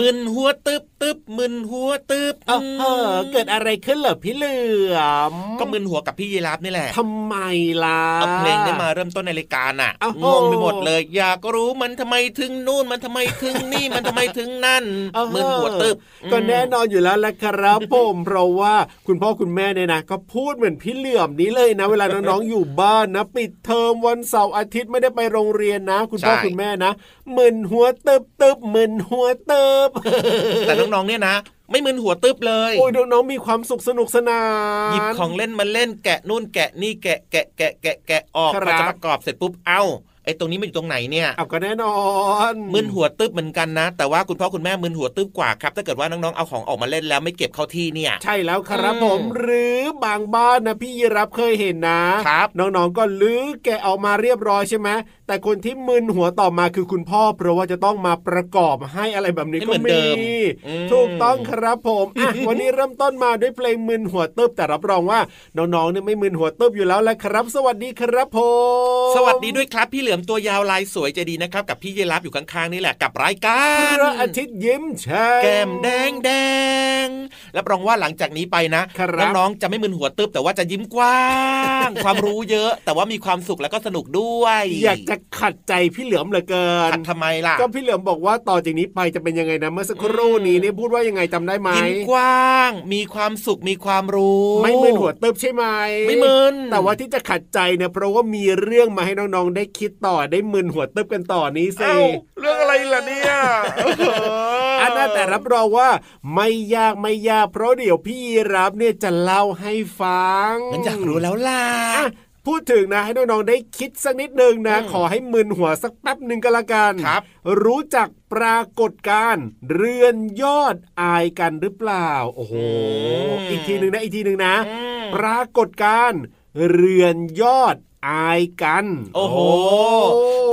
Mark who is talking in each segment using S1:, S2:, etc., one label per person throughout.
S1: มึนหัวตึ
S2: บตึบมึนหัวตึบ
S3: เออเออเกิดอะไรขึ้นเหรอพี่เหลือม
S2: ก็มึนหัวกับพี่ยีราฟนี่แหละ
S3: ทำไมล่ะ
S2: เอาเพลงได้มาเริ่มต้นในรายการอะ
S3: อ้าว
S2: งงไปหมดเลย อยากรู้มันทำไมถึงนู่นมันทำไมถึงนี่มันทำไมถึงนั่น
S3: เออ
S2: มึนหัวตึบ
S3: ก็แน่นอนอยู่แล้วแหละครับผมเพราะว่าคุณพ่อคุณแม่เนี่ยนะก็พูดเหมือนพี่เหลื่อมนี้เลยนะ เวลาน้องๆอยู่บ้านนะปิดเทอมวันเสาร์อาทิตย์ไม่ได้ไปโรงเรียนนะ คุณพ่อคุณแม่นะมึนหัวตึบตึบมึนหัวตึบ
S2: แต่น้องๆเนี่ยนะ ไม่มึนหัวตึบเลย
S3: โอ้ยน้องๆมีความสุขสนุกสนาน
S2: หยิบของเล่นมาเล่นแกะนู่นแกะนี่แกะแกะแกะแกะแกะออก
S3: ครับ
S2: พอจะประกอบเสร็จปุ๊บเอ้า ไอ้ตรงนี้มันอยู่ตรงไหนเนี่ย
S3: เอาก็แน่นอน
S2: มึนหัวตึบเหมือนกันนะ แต่ว่าคุณพ่อคุณแม่มึนหัวตึบกว่าครับ ถ้าเกิดว่าน้องๆเอาของออกมาเล่นแล้วไม่เก็บเข้าที่เนี่ย
S3: ใช่แล้วครับ
S2: อืม
S3: ผมหรือบางบ้านนะพี่ยีรับเคยเห็นนะครับน้องๆก็ลื้อแกะออกมาเรียบร้อยใช่ไหมแต่คนที่มึนหัวต่อมาคือคุณพ่อ เพราะว่าจะต้องมาประกอบให้อะไรแบบนี้
S2: ให้
S3: ก็
S2: เหมือน
S3: มี
S2: เดิมอืม
S3: ถูกต้องครับผมอะวันนี้เริ่มต้นมาด้วยเพลงมึนหัวตึบแต่รับรองว่าน้องๆเนี่ยไม่มึนหัวตึบอยู่แล้วแหละครับ สวัสดีครับผม
S2: สวัสดีด้วยครับพี่เหลือลือมตัวยาวลายสวยใจดีนะครับกับพี่ยีรับอยู่ข้างๆนี่แหละกับรายการ
S4: พระอาทิตย์ยิ้มแฉ่ง
S2: แก้มแดงแดงรับรองว่าหลังจากนี้ไปนะครับน้องๆจะไม่มึนหัวตึบแต่ว่าจะยิ้มกว้าง ความรู้เยอะ แต่ว่ามีความสุขแล้วก็สนุกด้วย
S4: อยากจะขัดใจพี่เหลือมเหลือเกิน
S2: ขัดทำไมล่ะ
S4: ก็พี่เหลือมบอกว่าต่อจากนี้ไปจะเป็นยังไงนะเมื่อสักครู่นี้เนี่ยพูดว่ายังไงจำได้ไหม
S2: ยิ้มกว้าง มีความสุขมีความรู้
S4: ไม่มึนหัวเติบใช่ไหม
S2: ไม่มึน
S4: แต่ว่าที่จะขัดใจเนี่ยเพราะว่ามีเรื่องมาให้น้องๆได้คิดต่อได้มึนหัวเติบกันต่อนี้สิ
S2: เอ้าเรื่องอะไรล่ะเนี่ย
S4: อันนั้นแต่รับรองว่าไม่ยากไม่ยากเพราะเดี๋ยวพี่รับเนี่ยจะเล่าให้ฟัง
S2: งั้นอยากรู้แล้วล่ะ
S4: อะพูดถึงนะให้น้องๆได้คิดสักนิดนึงนะ
S2: อืม
S4: ขอให้มึนหัวสักแป๊บหนึ่งก็แล้วกัน
S2: ครับ
S4: รู้จักปรากฏการณ์เรือนยอดอายกันหรือเปล่า โอ้โหอีกทีหนึ่งนะอีกทีหนึ่งนะ
S2: อืม
S4: ปรากฏการณ์เรือนยอด อายกัน
S2: โอ้โห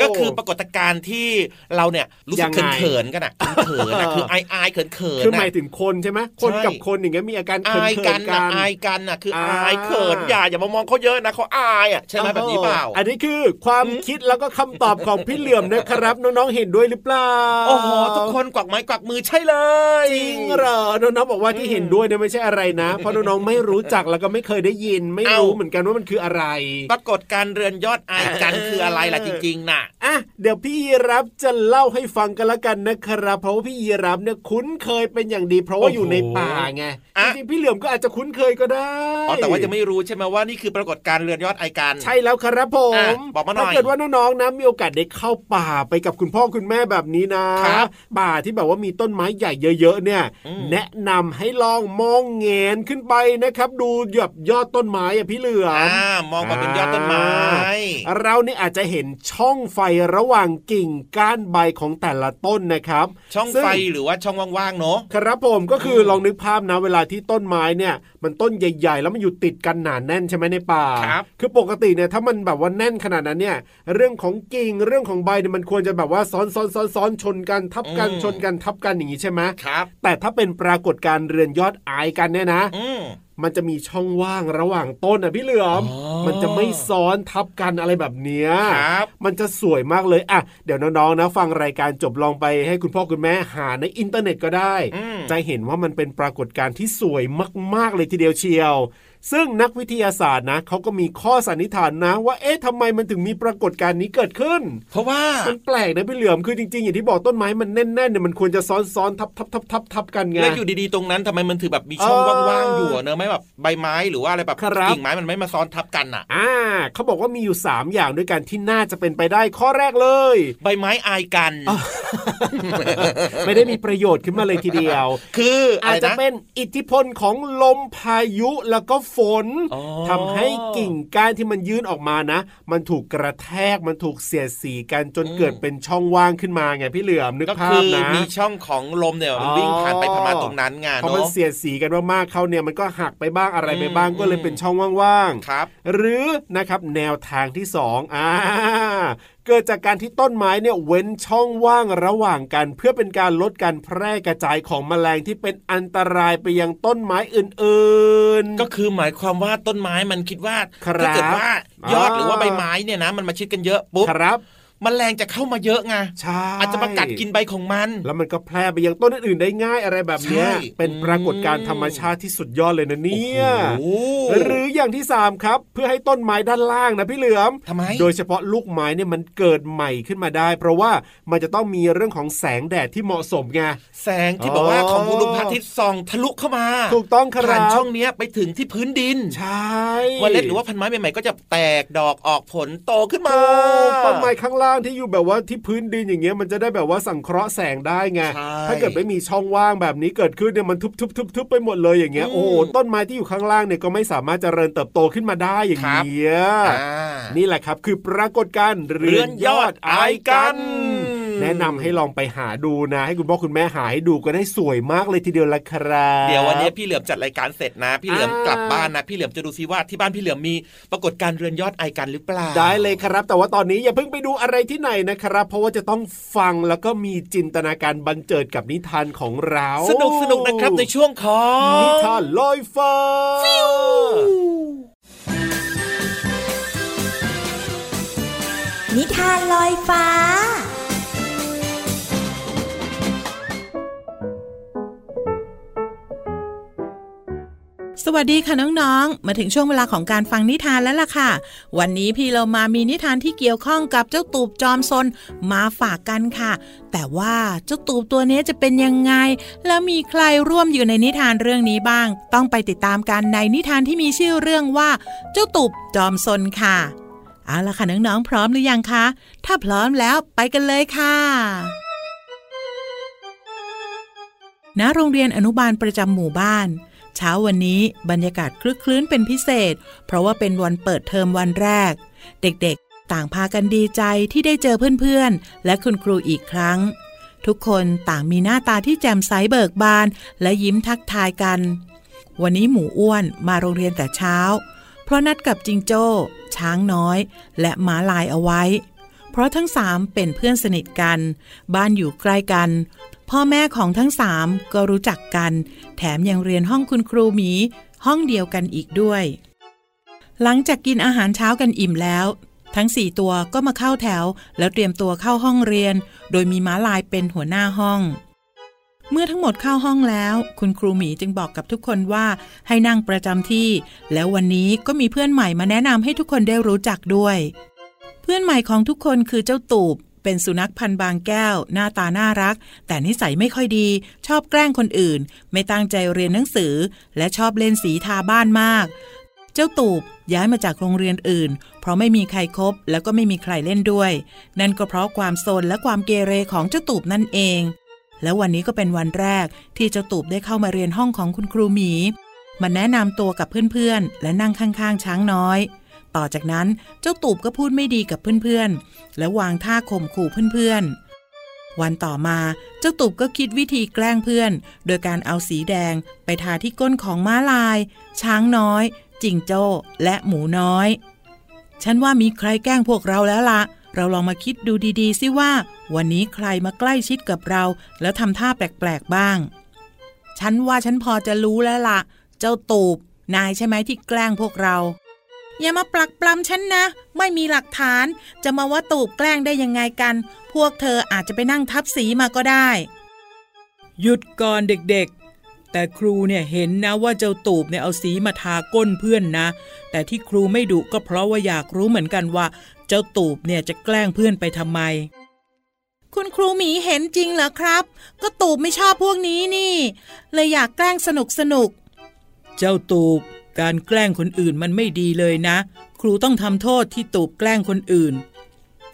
S2: ก็คือปรากฏการณ์ที่เราเนี่ยรู้สึ
S4: ยั
S2: ก
S4: งไง
S2: เขินๆกันอะเขินๆอะคืออายอายๆเขินเขิน
S4: คือหมายถึงคนใช่ไหมคน
S2: ใช่
S4: กับคนอย่างเงี้ยมีอาการเขิน
S2: อาย
S4: เขิ
S2: กันน
S4: กั
S2: อะ
S4: น
S2: อายกันอะคือ
S4: อ่า
S2: อายเขินอย่าอย่ามามองเขาเยอะนะเขาอายอะใช่ไหมแบบนี้เปล่า
S4: อันนี้คือความคิดแล้วก็คำตอบของพี่เหลื่อมนะครับน้องๆเห็นด้วยหรือเปล่า
S2: โอ้โหทุกคนกวักไม้กวักมือใช่เลย
S4: จริงเหรอน้องๆบอกว่าที่เห็นด้วยเนี่ยไม่ใช่อะไรนะ เพราะน้องๆไม่รู้จักแล้วก็ไม่เคยได้ยิน ไม่รู้เหมือนกันว่ามันคืออะไร
S2: ปรากฏการณ์เรือนยอดอายกันคืออะไรล่ะจริงๆน่ะ
S4: อะเดี๋ยวพี่ยีรับจะเล่าให้ฟังกันละกันนะครับ เพราะว่าพี่ยีรับเนี่ยคุ้นเคยเป็นอย่างดี เพราะว่า
S2: โอ้โห
S4: อยู่ในป่าไง
S2: อะ
S4: จริงๆพี่เหลือมก็อาจจะคุ้นเคยก็ได้
S2: อ๋อแต่ว่ายังไม่รู้ใช่ไหมว่านี่คือปรากฏการณ์เรือนยอดอายกัน
S4: ใช่แล้วครับผม
S2: อะบอกมาหน่อย
S4: ถ้าเกิดว่าน้องๆนะมีโอกาสได้เข้าป่าไปกับคุณพ่อคุณแม่แบบนี้นะครับป่าที่แบบว่ามีต้นไม้ใหญ่เยอะ ๆ เนี่ย
S2: อืม
S4: แนะนำให้ลองมองเงนขึ้นไปนะครับ ดูหยบยอดต้นไม้อะพี่เหลือม
S2: อ่ามองมาเป็นยอดต้นไม้
S4: เราเนี่ยอาจจะเห็นช่องไฟระหว่างกิ่งก้านใบของแต่ละต้นนะครับ
S2: ช่อง
S4: ซึ่
S2: ไฟหรือว่าช่องว่างๆเนาะ
S4: ครับผมก็คืออ
S2: ม
S4: ลองนึกภาพนะเวลาที่ต้นไม้เนี่ย มันต้นใหญ่ ๆ แล้วมันอยู่ติดกันหนาแน่นใช่ไหมในป่า
S2: ครับ
S4: คือปกติเนี่ยถ้ามันแบบว่าแน่นขนาดนั้นเนี่ย เรื่องของกิ่งเรื่องของใบเนี่ยมันควรจะแบบว่าซ้อนซ้อนซ้อนซ้อนชนกันทับกัน
S2: อืม
S4: ชนกันทับกันอย่างนี้ใช่ไหม
S2: ครับ
S4: แต่ถ้าเป็นปรากฏการณ์เรือนยอดอายกันเนี่ยนะ
S2: อื ม
S4: มันจะมีช่องว่างระหว่างต้นอะพี่เหลือม
S2: อ๋อ
S4: มันจะไม่ซ้อนทับกันอะไรแบบเนี้ย
S2: ครับ
S4: มันจะสวยมากเลยอะเดี๋ยวน้องๆนะ ฟังรายการจบลองไปให้คุณพ่อคุณแม่หาในอินเทอร์เน็ตก็ได้
S2: อืม
S4: จะเห็นว่ามันเป็นปรากฏการณ์ที่สวยมากๆเลยทีเดียวเชียว ซึ่งนักวิทยาศาสตร์นะเขาก็มีข้อสันนิษฐานนะ ว่าเอ๊ะทำไมมันถึงมีปรากฏการณ์นี้เกิดขึ้น
S2: เพราะว่า
S4: มันแปลกนะพี่เหลือมคือจริงๆ อย่างที่บอกต้นไม้มันแน่นๆเนี่ยมันควรจะซ้อนๆทับทับทับทับทับกันไง
S2: แล้วอยู่ดีๆตรงนั้นทำไมมันถือแบบมีช่อง
S4: เออ
S2: ว่างๆอยู่อะเนอะไม่แบบใบไม้หรือว่าอะไรแบบ
S4: ครับ
S2: กิ่งไม้มันไม่มาซ้อนทับกันอะ
S4: อ่าเขาบอกว่ามีอยู่ 3 อย่างด้วยกันที่น่าจะเป็นไปได้ข้อแรกเลย
S2: ใบไม้อายกัน
S4: ไม่ได้มีประโยชน์ขึ้นมาเลยทีเดียว
S2: คืออะ
S4: อาจ
S2: ไร
S4: จะ
S2: นะ
S4: เป็นอิทธิพลของลมพายุแล้วก็ฝน
S2: อ๋อ
S4: ทำให้กิ่งก้านที่มันยื่นออกมานะ มันถูกกระแทกมันถูกเสียดสีกันจน
S2: อืม
S4: เกิดเป็นช่องว่างขึ้นมาไงพี่เหลือมนึก
S2: ก็
S4: ภา
S2: คื
S4: พ
S2: อ
S4: นะ
S2: มีช่องของลมเนี่ยมัน
S4: อ๋อ
S2: วิ่งผ่านไปผ่านมาตรงนั้นไง
S4: พอมัน
S2: เนาะ
S4: เสียดสีกันมากๆเขาเนี่ยมันก็หักไปบ้างอะไรไป
S2: อืม
S4: บ้างก็เลยเป็นช่องว่างๆ
S2: ครับ
S4: หรือนะครับแนวทางที่สองอ่าเกิดจากการที่ต้นไม้เนี่ยเว้นช่องว่างระหว่างกัน เพื่อเป็นการลดการแพร่กระจายของแมลงที่เป็นอันตรายไปยังต้นไม้อื่นๆ
S2: ก็คือหมายความว่าต้นไม้มันคิดว่า
S4: ครับ
S2: ถ้าเกิดว่ายอด
S4: อ่า
S2: หรือว่าใบไม้เนี่ยนะมันมาชิดกันเยอะปุ๊บ
S4: ครับ
S2: มแมลงจะเข้ามาเยอะไง
S4: ใช่
S2: อาจจะมากัดกินใบของมัน
S4: แล้วมันก็แพร่ไปยังต้นอื่นๆได้ง่ายอะไรแบบเนี้ย
S2: ใช่
S4: เป็นปรากฏการณ์ธรรมชาติที่สุดยอดเลยนะเนี่ย
S2: โอ้โห
S4: หรืออย่างที่สามครับ เพื่อให้ต้นไม้ด้านล่างนะพี่เหลือม
S2: ทำไม
S4: โดยเฉพาะลูกไม้เนี่ยมันเกิดใหม่ขึ้นมาได้ เพราะว่ามันจะต้องมีเรื่องของแสงแดดที่เหมาะสมไง
S2: แสงที่บอกว่า
S4: อ๋อ
S2: ของดวงพระอาทิตย์ส่องทะลุเข้ามา
S4: ถูกต้องครั
S2: ผ่าน
S4: บ
S2: ช่องเนี้ยไปถึงที่พื้นดิน
S4: ใช่
S2: เมล็ดหรือว่าพันไม้ใหม่ๆก็จะแตกดอกออกผลโตขึ้นมา
S4: ถูกต้นไม้ข้างล่างที่อยู่แบบว่าที่พื้นดินอย่างเงี้ยมันจะได้แบบว่าสังเคราะห์แสงได้ไง
S2: ใช่
S4: ถ้าเกิดไม่มีช่องว่างแบบนี้เกิดขึ้นเนี่ยมันทุบๆๆๆไปหมดเลยอย่างเงี้ย
S2: อืม
S4: โอ้โหต้นไม้ที่อยู่ข้างล่างเนี่ยก็ไม่สามารถเจริญเติบโตขึ้นมาได้อย่าง
S2: ครับ
S4: เงี้ย
S2: อ่า
S4: นี่แหละครับคือปรากฏการณ์เรือนยอดอายกัน แนะนำให้ลองไปหาดูนะ ให้คุณพ่อคุณแม่หาให้ดูก็ได้สวยมากเลยทีเดียวละครับ
S2: เดี๋ยววันนี้พี่เหลือมจัดรายการเสร็จนะ พี่เหลือม
S4: อ่าก
S2: กลับบ้านนะ พี่เหลือมจะดูซิว่าที่บ้านพี่เหลือมมีปรากฏการณ์เรือนยอดไอกันหรือเปล่า
S4: ได้เลยครับ แต่ว่าตอนนี้อย่าเพิ่งไปดูอะไรที่ไหนนะครับ เพราะว่าจะต้องฟังแล้วก็มีจินตนาการบันเจิดกับนิทานของเรา
S2: สนุกสนุกนะครับในช่วงของ
S4: นิทานลอยฟ้า
S5: นิทานลอยฟ้า
S6: วัสดีค่ะน้องๆ มาถึงช่วงเวลาของการฟังนิทานแล้วล่ะค่ะ วันนี้พี่เรามามีนิทานที่เกี่ยวข้องกับเจ้าตูบจอมซนมาฝากกันค่ะ แต่ว่าเจ้าตูบตัวนี้จะเป็นยังไง แล้วมีใครร่วมอยู่ในนิทานเรื่องนี้บ้าง ต้องไปติดตามกันในนิทานที่มีชื่อเรื่องว่า เจ้าตูบจอมซนค่ะ เอาล่ะค่ะน้องๆ พร้อมหรือยังคะ ถ้าพร้อมแล้วไปกันเลยค่ะณโรงเรียนอนุบาลประจำหมู่บ้าน เช้าวันนี้บรรยากาศคลึกคลื้นเป็นพิเศษ เพราะว่าเป็นวันเปิดเทอมวันแรก เด็กๆ ต่างพากันดีใจที่ได้เจอเพื่อนๆ และคุณครูอีกครั้ง ทุกคนต่างมีหน้าตาที่แจ่มใสเบิกบาน และยิ้มทักทายกัน วันนี้หมูอ้วนมาโรงเรียนแต่เช้า เพราะนัดกับจิงโจ้ ช้างน้อย และหมาลายเอาไว้ เพราะทั้งสามเป็นเพื่อนสนิทกัน บ้านอยู่ใกล้กัน พ่อแม่ของทั้งสามก็รู้จักกัน แถมยังเรียนห้องคุณครูหมี ห้องเดียวกันอีกด้วย หลังจากกินอาหารเช้ากันอิ่มแล้ว ทั้งสี่ตัวก็มาเข้าแถว แล้วเตรียมตัวเข้าห้องเรียน โดยมีม้าลายเป็นหัวหน้าห้อง เมื่อทั้งหมดเข้าห้องแล้ว คุณครูหมีจึงบอกกับทุกคนว่าให้นั่งประจำที่ แล้ววันนี้ก็มีเพื่อนใหม่มาแนะนำให้ทุกคนได้รู้จักด้วย เพื่อนใหม่ของทุกคนคือเจ้าตูบ เป็นสุนัขพันธ์บางแก้ว หน้าตาน่ารัก แต่นิสัยไม่ค่อยดี ชอบแกล้งคนอื่น ไม่ตั้งใจเรียนหนังสือ และชอบเล่นสีทาบ้านมาก เจ้าตูบย้ายมาจากโรงเรียนอื่น เพราะไม่มีใครครบแล้วก็ไม่มีใครเล่นด้วย นั่นก็เพราะความโซนและความเกเรของเจ้าตูบนั่นเอง แล้ววันนี้ก็เป็นวันแรกที่เจ้าตูบได้เข้ามาเรียนห้องของคุณครูหมีมันแนะนำตัวกับเพื่อนๆ และนั่งข้างๆ ช้างน้อย ต่อจากนั้นเจ้าตูบก็พูดไม่ดีกับเพื่อนๆ และวางท่าข่มขู่เพื่อนๆ วันต่อมาเจ้าตูบก็คิดวิธีแกล้งเพื่อน โดยการเอาสีแดงไปทาที่ก้นของม้าลาย ช้างน้อย จิงโจ้และหมูน้อย ฉันว่ามีใครแกล้งพวกเราแล้วละเราลองมาคิดดูดีๆ สิว่า วันนี้ใครมาใกล้ชิดกับเรา แล้วทำท่าแปลกๆบ้าง ฉันว่าฉันพอจะรู้แล้วละ่ะ เจ้าตูบนายใช่ไหมที่แกล้งพวกเรา อย่ามาปลักปลำฉันนะ ไม่มีหลักฐาน จะมาว่าตูบแกล้งได้ยังไงกัน พวกเธออาจจะไปนั่งทับสีมาก็ได้
S7: หยุดก่อนเด็กๆ แต่ครูเนี่ยเห็นนะว่าเจ้าตูบเนี่ยเอาสีมาทาก้นเพื่อนนะ แต่ที่ครูไม่ดุก็เพราะว่าอยากรู้เหมือนกันว่า เจ้าตูบเนี่ยจะแกล้งเพื่อนไปทำไม
S6: คุณครูหมีเห็นจริงเหรอครับ ก็ตูบไม่ชอบพวกนี้นี่ เลยอยากแกล้งสนุกสนุก
S7: เจ้าตูบ การแกล้งคนอื่นมันไม่ดีเลยนะ ครูต้องทำโทษที่ตูบแกล้งคนอื่น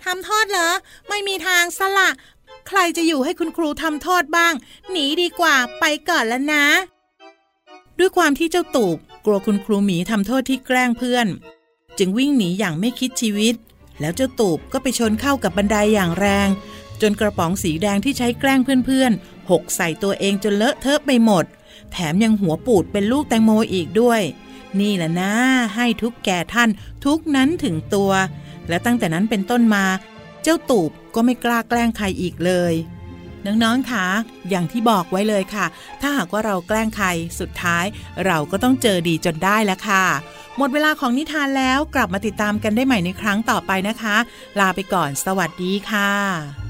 S6: ทำโทษเหรอ ไม่มีทางสละ ใครจะอยู่ให้คุณครูทำโทษบ้าง หนีดีกว่าไปก่อนแล้วนะ ด้วยความที่เจ้าตูบกลัวคุณครูหมีทำโทษที่แกล้งเพื่อน จึงวิ่งหนีอย่างไม่คิดชีวิต แล้วเจ้าตูบก็ไปชนเข้ากับบันไดอย่างแรง จนกระป๋องสีแดงที่ใช้แกล้งเพื่อนๆหกใส่ตัวเองจนเลอะเทอะไปหมด แถมยังหัวปูดเป็นลูกแตงโมอีกด้วย นี่แหละนะ ให้ทุกแก่ท่านทุกนั้นถึงตัว และตั้งแต่นั้นเป็นต้นมา เจ้าตูบก็ไม่กล้าแกล้งใครอีกเลยน้องๆคะอย่างที่บอกไว้เลยค่ะ ถ้าหากว่าเราแกล้งใคร สุดท้าย เราก็ต้องเจอดีจนได้แล้วค่ะ หมดเวลาของนิทานแล้วกลับมาติดตามกันได้ใหม่ในครั้งต่อไปนะคะ ลาไปก่อน สวัสดีค่ะ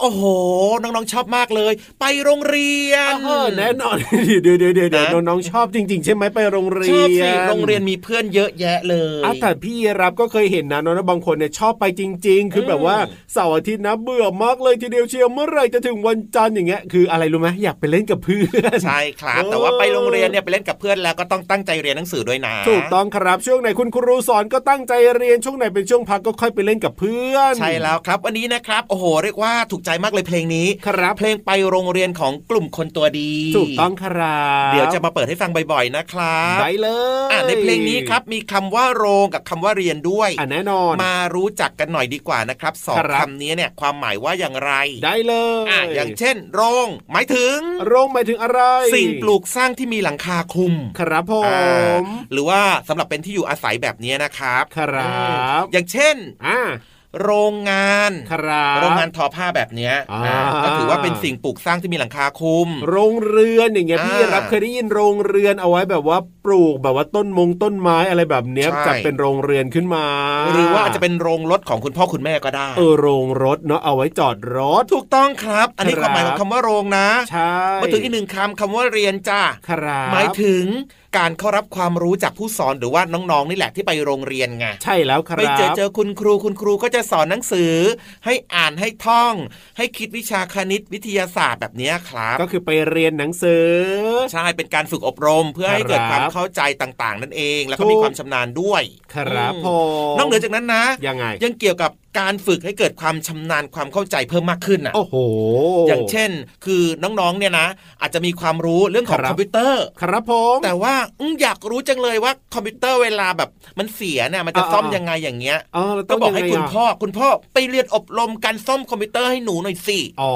S2: โอ้โห น้องๆชอบมากเลย ไปโรงเรียน
S4: แน่นอนเดี๋ยวเดี๋ยวเดี๋ยวน้องๆชอบจริง ๆ ใช่ไหมไปโรงเรียนชอบสิ
S2: โรงเรียนมีเพื่อนเยอะแยะเลย
S4: อะแต่พี่รับก็เคยเห็นนะน้องๆบางคนเนี่ยชอบไปจริง ๆ คือแบบว่าเสาร์อาทิตย์นะเบื่อมากเลยทีเดียวเชียวเมื่อไหร่จะถึงวันจันทร์อย่างเงี้ยคืออะไรรู้ไหมอยากไปเล่นกับเพื่อน
S2: ใช่ครับแต่ว่าไปโรงเรียนเนี่ยไปเล่นกับเพื่อนแล้วก็ต้องตั้งใจเรียนหนังสือด้วยนะ
S4: ถูกต้องครับช่วงไหนคุณครูสอนก็ตั้งใจเรียนช่วงไหนเป็นช่วงพักก็ค่อยไปเล่นกับเพื่อน
S2: ใช่แล้วครับวันนี้นะครับโอ้โหเรียกว่าถูกใจมากเลยเพลงนี้
S4: ครับ
S2: เพลงไปโรงเรียนของกลุ่มคนตัวดี
S4: ถูกต้องครับ
S2: เดี๋ยวจะมาเปิดให้ฟังบ่อยๆนะครับ
S4: ได้เลย
S2: ในเพลงนี้ครับมีคำว่าโรงกับคำว่าเรียนด้วย
S4: อ่แน่นอน
S2: มารู้จักกันหน่อยดีกว่านะครับสองคำนี้เนี่ยความหมายว่าอย่างไร
S4: ได้เลย
S2: อ่อย่างเช่น โรง หมายถึง
S4: โรงหมายถึงอะไร
S2: สิ่งปลูกสร้างที่มีหลังคาคลุม
S4: ครับผม
S2: หรือว่าสำหรับเป็นที่อยู่อาศัยแบบนี้นะครับ
S4: ครับ
S2: อย่างเช่น
S4: อ่า
S2: โรงงาน
S4: ครับ
S2: โรงงานทอผ้าแบบเนี้ยก็ถือว่าเป็นสิ่งปลูกสร้างที่มีหลังคาคุม
S4: โรงเรือนอย่างเงี้ยพี่รับเคยได้ยินโรงเรือนเอาไว้แบบว่าปลูกแบบว่าต้นมงต้นไม้อะไรแบบเนี้ยจัดเป็นโรงเรือนขึ้นมา
S2: หรือว่าอาจจะเป็นโรงรถของคุณพ่อคุณแม่ก็ได้
S4: เออโรงรถเนาะเอาไว้จอดรถ
S2: ถูกต้องครับ อันนี้ความหมายของคำว่าโรงนะ
S4: ใช่
S2: มาถึงอีกหนึ่งคำคำว่าเรียนจ้า
S4: ห
S2: มายถึง การเข้ารับความรู้จากผู้สอนหรือว่าน้องๆนี่แหละที่ไปโรงเรียนไง
S4: ใช่แล้วครับไป
S2: เจอเจอคุณครูคุณครูก็จะสอนหนังสือ ให้อ่านให้ท่อง ให้คิดวิชาคณิตวิทยาศาสตร์แบบนี้ครับ
S4: ก็คือไปเรียนหนังสือ
S2: ใช่เป็นการฝึกอบรม เพื่อให้เกิดความเข้าใจต่างๆ นั่นเอง แล้วก็มีความชำนาญด้วย
S4: ครับ
S2: ผมนอกเหนือจากนั้นนะ
S4: ยังไง
S2: ยังเกี่ยวกับการฝึกให้เกิดความชำนาญความเข้าใจเพิ่มมากขึ้นอะ
S4: โอ้โห
S2: อย่างเช่น คือน้องๆเนี่ยนะ อาจจะมีความรู้เรื่องของคอมพิวเตอร์
S4: ครับผม
S2: แต่ว่าอยากรู้จังเลยว่าคอมพิวเตอร์เวลาแบบมันเสียเนี่ยมันจะซ่อมยังไงอย่างเงี้ย
S4: ก็
S2: บอกให้คุณพ่อคุณพ่อไปเรียนอบรมการซ่อมคอมพิวเตอร์ให้หนูหน่อยสิ
S4: อ๋อ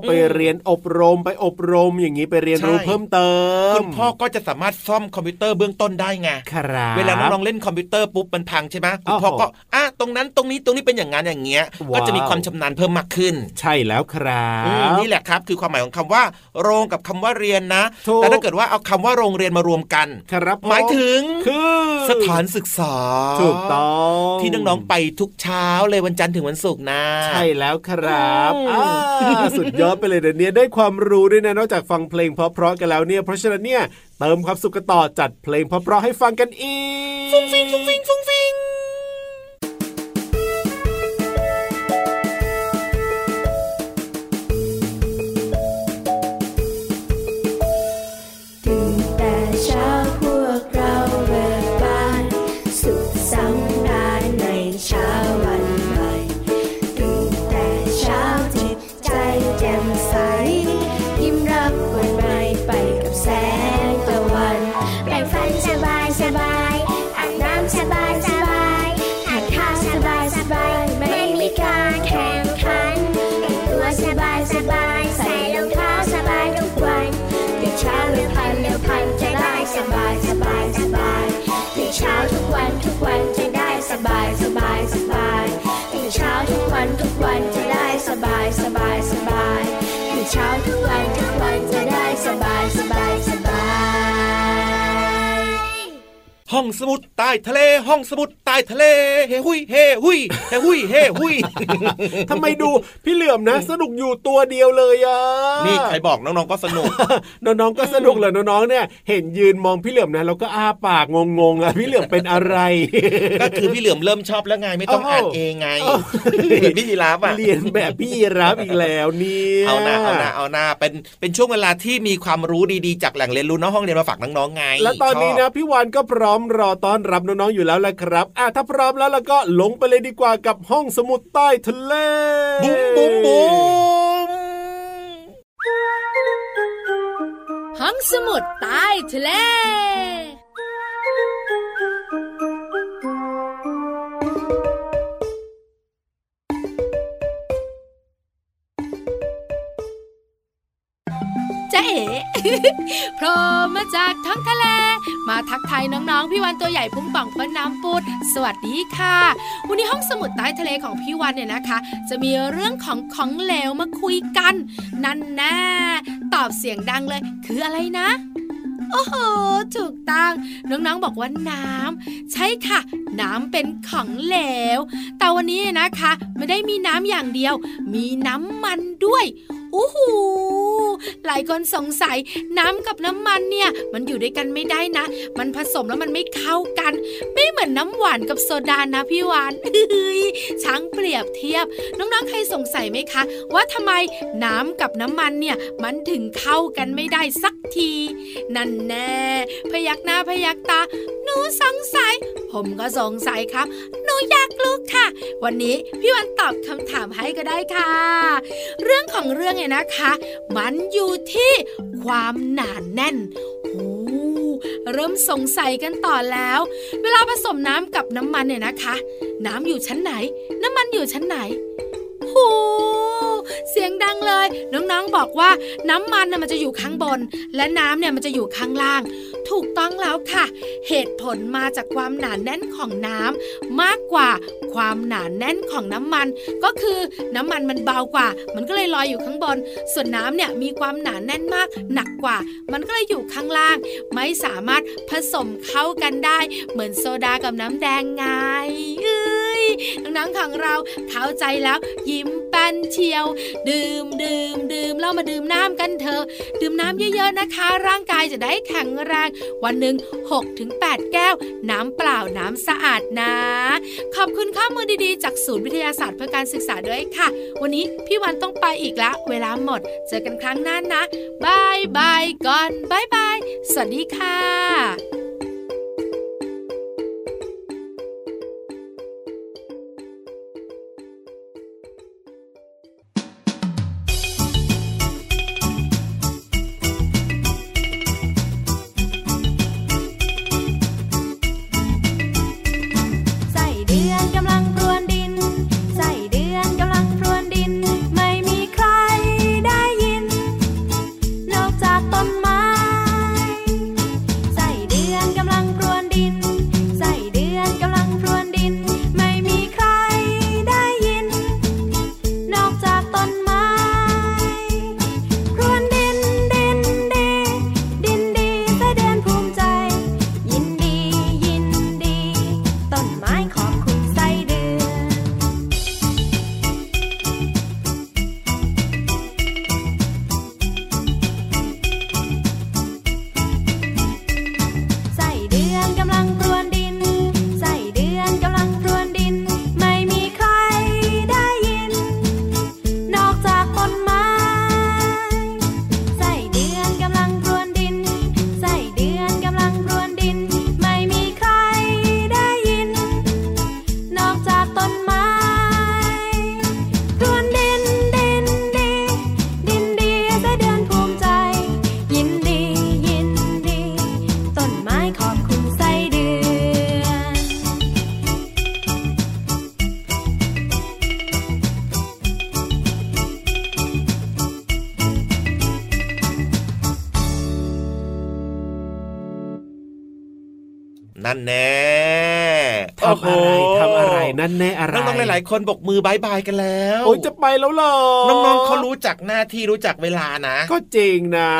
S4: ไปเรียนอบรมไปอบรมอย่างนี้ไปเรียนรู้เพิ่มเติม
S2: คุณพ่อก็จะสามารถซ่อมคอมพิวเตอร์เบื้องต้นได้ไงเวลาน้องๆเล่นคอมพิวเตอร์ปุ๊บมันพังใช่ไหมคุณพ่อก็อะตรงนั้นตรงนี้ตรงนี้เป็นอย่างนั้นอย่างเงี้ย ก็จะมีความชำนาญเพิ่มมากขึ้น
S4: ใช่แล้วครับ
S2: นี่แหละครับ คือความหมายของคำว่า โรงกับคำว่าเรียนนะแต่ถ้าเกิดว่าเอาคำว่าโรงเรียนมารวมกัน
S4: ครับ
S2: หมายถึง
S4: คือ
S2: สถานศึกษา
S4: ถูกต้อง
S2: ที่น้องๆไปทุกเช้าเลยวันจันทร์ถึงวันศุกร์นะ
S4: ใช่แล้วครับสุดยอดไปเลยเดี๋ยวนี้ได้ความรู้ด้วยนะนอกจากฟังเพลงเพราะๆกันแล้วเนี่ยเพราะฉะนั้นเนี่ยเติมความสุขกันต่อจัดเพลงเพราะๆให้ฟังกันอี
S2: กฟุ้งฟิงฟุ้งฟิงฟุ้งฟิง
S8: วันจะได้สบายสบายสบายตื่นเช้าทุกวันทุกวันจะได้สบายสบายสบาย
S2: ห้องสมุดใต้ทะเลห้องสมุด ใต้ทะเลเฮหุยเฮหุยเฮหุยเฮหุย
S4: ทำไมดูพี่เหลื่อมนะ สนุกอยู่ตัวเดียวเลยอะ
S2: นี่ใครบอกน้องๆก็สนุก
S4: น้องๆก็สนุกเลยน้องๆเนี่ย เห็นยืนมองพี่เหลื่อมนะแล้วก็อ้าปากงงๆอะพี่เหลื่อมเป็นอะไร
S2: ก็คือพี่เหลื่อมเริ่มชอบแล้วไงไม่ต้องอ่านเองไงเหมือนพี่ยีราฟอะ
S4: เรียนแบบพี่ยีราฟอีกแล้วนี่
S2: เอาหน้าเอาหน้าเอาหน้าเป็นเป็นช่วงเวลาที่มีความรู้ดีๆจากแหล่งเรียนรู้นอกห้องเรียนมาฝากน้องๆไง
S4: แล้วตอนนี้นะพี่วานก็พร้อมรอต้อนรับน้องๆอยู่แล้วแหละครับอะถ้าพร้อมแล้วแล้วก็ลงไปเลยดีกว่ากับห้องสมุดใต้ทะเล
S2: บุ้มบุ้มบุ้ม
S9: ห้องสมุดใต้ทะเล จ๊เอ๋โผล่มาจากท้องทะเล มาทักทายน้องๆ พี่วันตัวใหญ่พุงป่องป้นน้ำปูด สวัสดีค่ะ วันนี้ห้องสมุดใต้ทะเลของพี่วันเนี่ยนะคะ จะมีเรื่องของของเหลวมาคุยกัน นั่นแน่ตอบเสียงดังเลย คืออะไรนะ
S5: โอ้โห ถูกต้อง น้องๆ บอกว่าน้ำใช่ค่ะ น้ำเป็นของเหลว แต่วันนี้นะคะ ไม่ได้มีน้ำอย่างเดียว มีน้ำมันด้วย อู้หูหลายคนสงสัยน้ำกับน้ำมันเนี่ย มันอยู่ด้วยกันไม่ได้นะ มันผสมแล้วมันไม่เข้ากัน ไม่เหมือนน้ำหวานกับโซดานะพี่วานเฮ้ยช้างเปรียบเทียบ น้องๆ ใครสงสัยไหมคะ ว่าทำไมน้ำกับน้ำมันเนี่ย มันถึงเข้ากันไม่ได้สักที นั่นแน่พยักหน้าพยักตา หนูสงสัย ผมก็สงสัยครับ หนูอยากรู้ค่ะ วันนี้พี่วันตอบคำถามให้ก็ได้ค่ะ เรื่องของเรื่องเนี่ยนะคะ มันอยู่ที่ความหนานแน่นโอ้เริ่มสงสัยกันต่อแล้ว เวลาผสมน้ำกับน้ำมันเนี่ยนะคะ น้ำอยู่ชั้นไหน น้ำมันอยู่ชั้นไหนโหเสียงดังเลย น้องๆบอกว่าน้ำมันน่ยมันจะอยู่ข้างบน และน้ำเนี่ยมันจะอยู่ข้างล่าง ถูกต้องแล้วค่ะ เหตุผลมาจากความหนาแน่นของน้ำมากกว่าความหนาแน่นของน้ำมัน ก็คือน้ำมันมันเบากว่า มันก็เลยลอยอยู่ข้างบน ส่วนน้ำเนี่ยมีความหนาแน่นมากหนักกว่า มันก็เลยอยู่ข้างล่าง ไม่สามารถผสมเข้ากันได้ เหมือนโซดากับน้ำแดงไงเน้องๆของเราเข้าใจแล้วยิ้มแป้นเชียว ดื่มดื่มดื่มเรามาดื่มน้ำกันเถอะดื่มน้ำเยอะๆนะคะ ร่างกายจะได้แข็งแรง วันหนึ่ง6ถึง8แก้ว น้ำเปล่าน้ำสะอาดนะ ขอบคุณข้อมูลดีๆ จากศูนย์วิทยาศาสตร์เพื่อการศึกษาด้วยค่ะ วันนี้พี่วันต้องไปอีกแล้วเวลาหมด เจอกันครั้งหน้านะบายบายก่อนบายบายสวัสดีค่ะ
S2: หลายคนโบกมือ bye bye กันแล้ว
S4: โอ้ยจ ไปแล้วเหรอ
S2: น้องๆเขารู้จักหน้าที่รู้จักเวลานะ
S4: ก็จริงนะ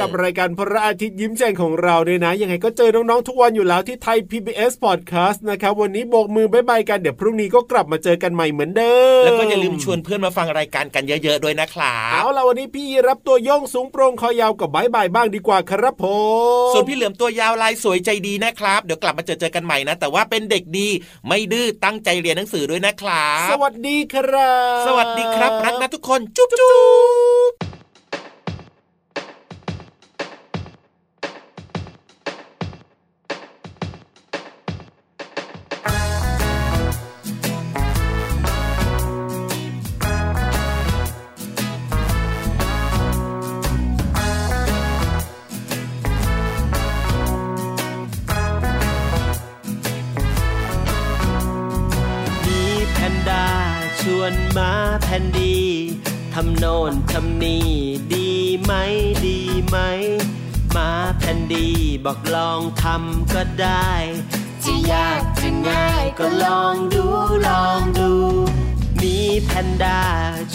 S4: กับรายการพระอาทิตย์ยิ้มแฉ่งของเราเนี่ยนะยังไงก็เจอน้องๆทุกวันอยู่แล้วที่ไทย PBS Podcast นะครับวันนี้โบกมือ bye bye กันเดี๋ยวพรุ่งนี้ก็กลับมาเจอกันใหม่เหมือนเดิ
S2: มแล้วก็อย่าลืมชวนเพื่อนมาฟังรายการกันเยอะๆด้วยนะครับ
S4: เอาล่ะวันนี้พี่รับตัวโยงสูงโปร่งคอยาวกับ bye bye บ้างดีกว่าครับผม
S2: ส่วนพี่เหลือมตัวยาวลายสวยใจดีนะครับ เดี๋ยวกลับมาเจอเจอกันใหม่นะ แต่ว่าเป็นเด็กดีไม่ดื้อตั้งใจเรียนหนังสือด้วยนะครับ
S4: สวัสดีครับ
S2: สวัสดีครับ รักนะทุกคน จุ๊บจุ๊บ ช
S10: วนมาแผ่นดีทำโน่นทำนี่ดีไหมดีไหม มาแผ่นดีบอกลองทำก็ได้ จะยากจะง่ายก็ลองดูลองดู มีแพนด้า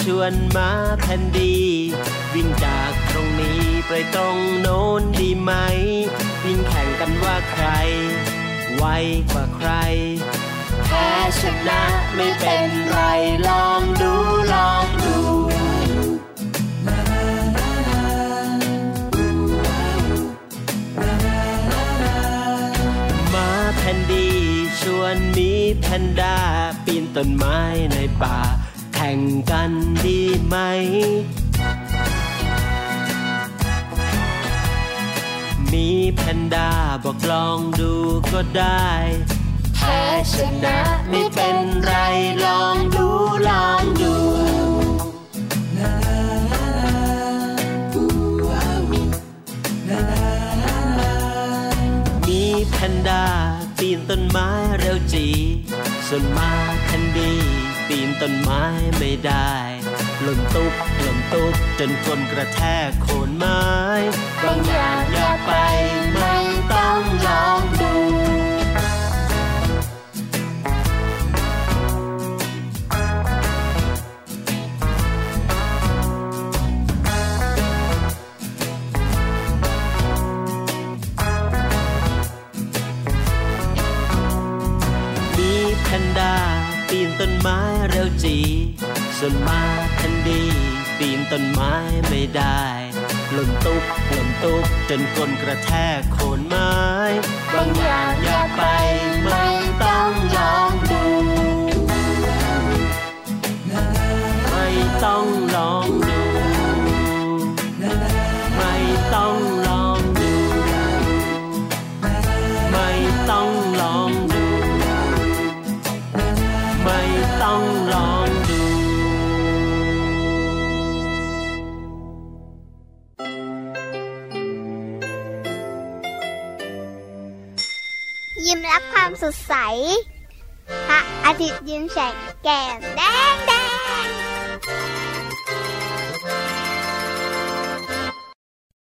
S10: ชวนมาแผ่นดี วิ่งจากตรงนี้ไปตรงโน้นดีไหม วิ่งแข่งกันว่าใคร ไวกว่าใคร พ้ชนะไม่เป็นไรลองดูลองดู มาแผ่นดีชวนมีแพนด้าปีนต้นไม้ในป่า แข่งกันดีไหม มีแพนด้าบอกลองดูก็ได้ พ้ชนะไม่เป็นไรลองดูลองดูมีแพนด้าปีนต้นไม้เร็วจีส่วนมาแคนดีปีนต้นไม้ไม่ได้หล่นตุ๊บหล่นตุ๊บจนคนกระแทกโคนไม้บางอย่างอยากไปไม่ ดา ปีนต้นไม้เร็วจี ส่วนมาแคนดี ปีนต้นไม้ไม่ได้หล่นตุ๊บหล่นตุ๊บจนคนกระแทกโคนไม้บางอย่างอย่าไปไม่ต้องลองดู ไม่ต้องลองดู ไม่ต้องลองดู ไม่ต้อง
S11: รับความสดใส พระอาทิตย์ยิ้มแฉกแก้มแดงแด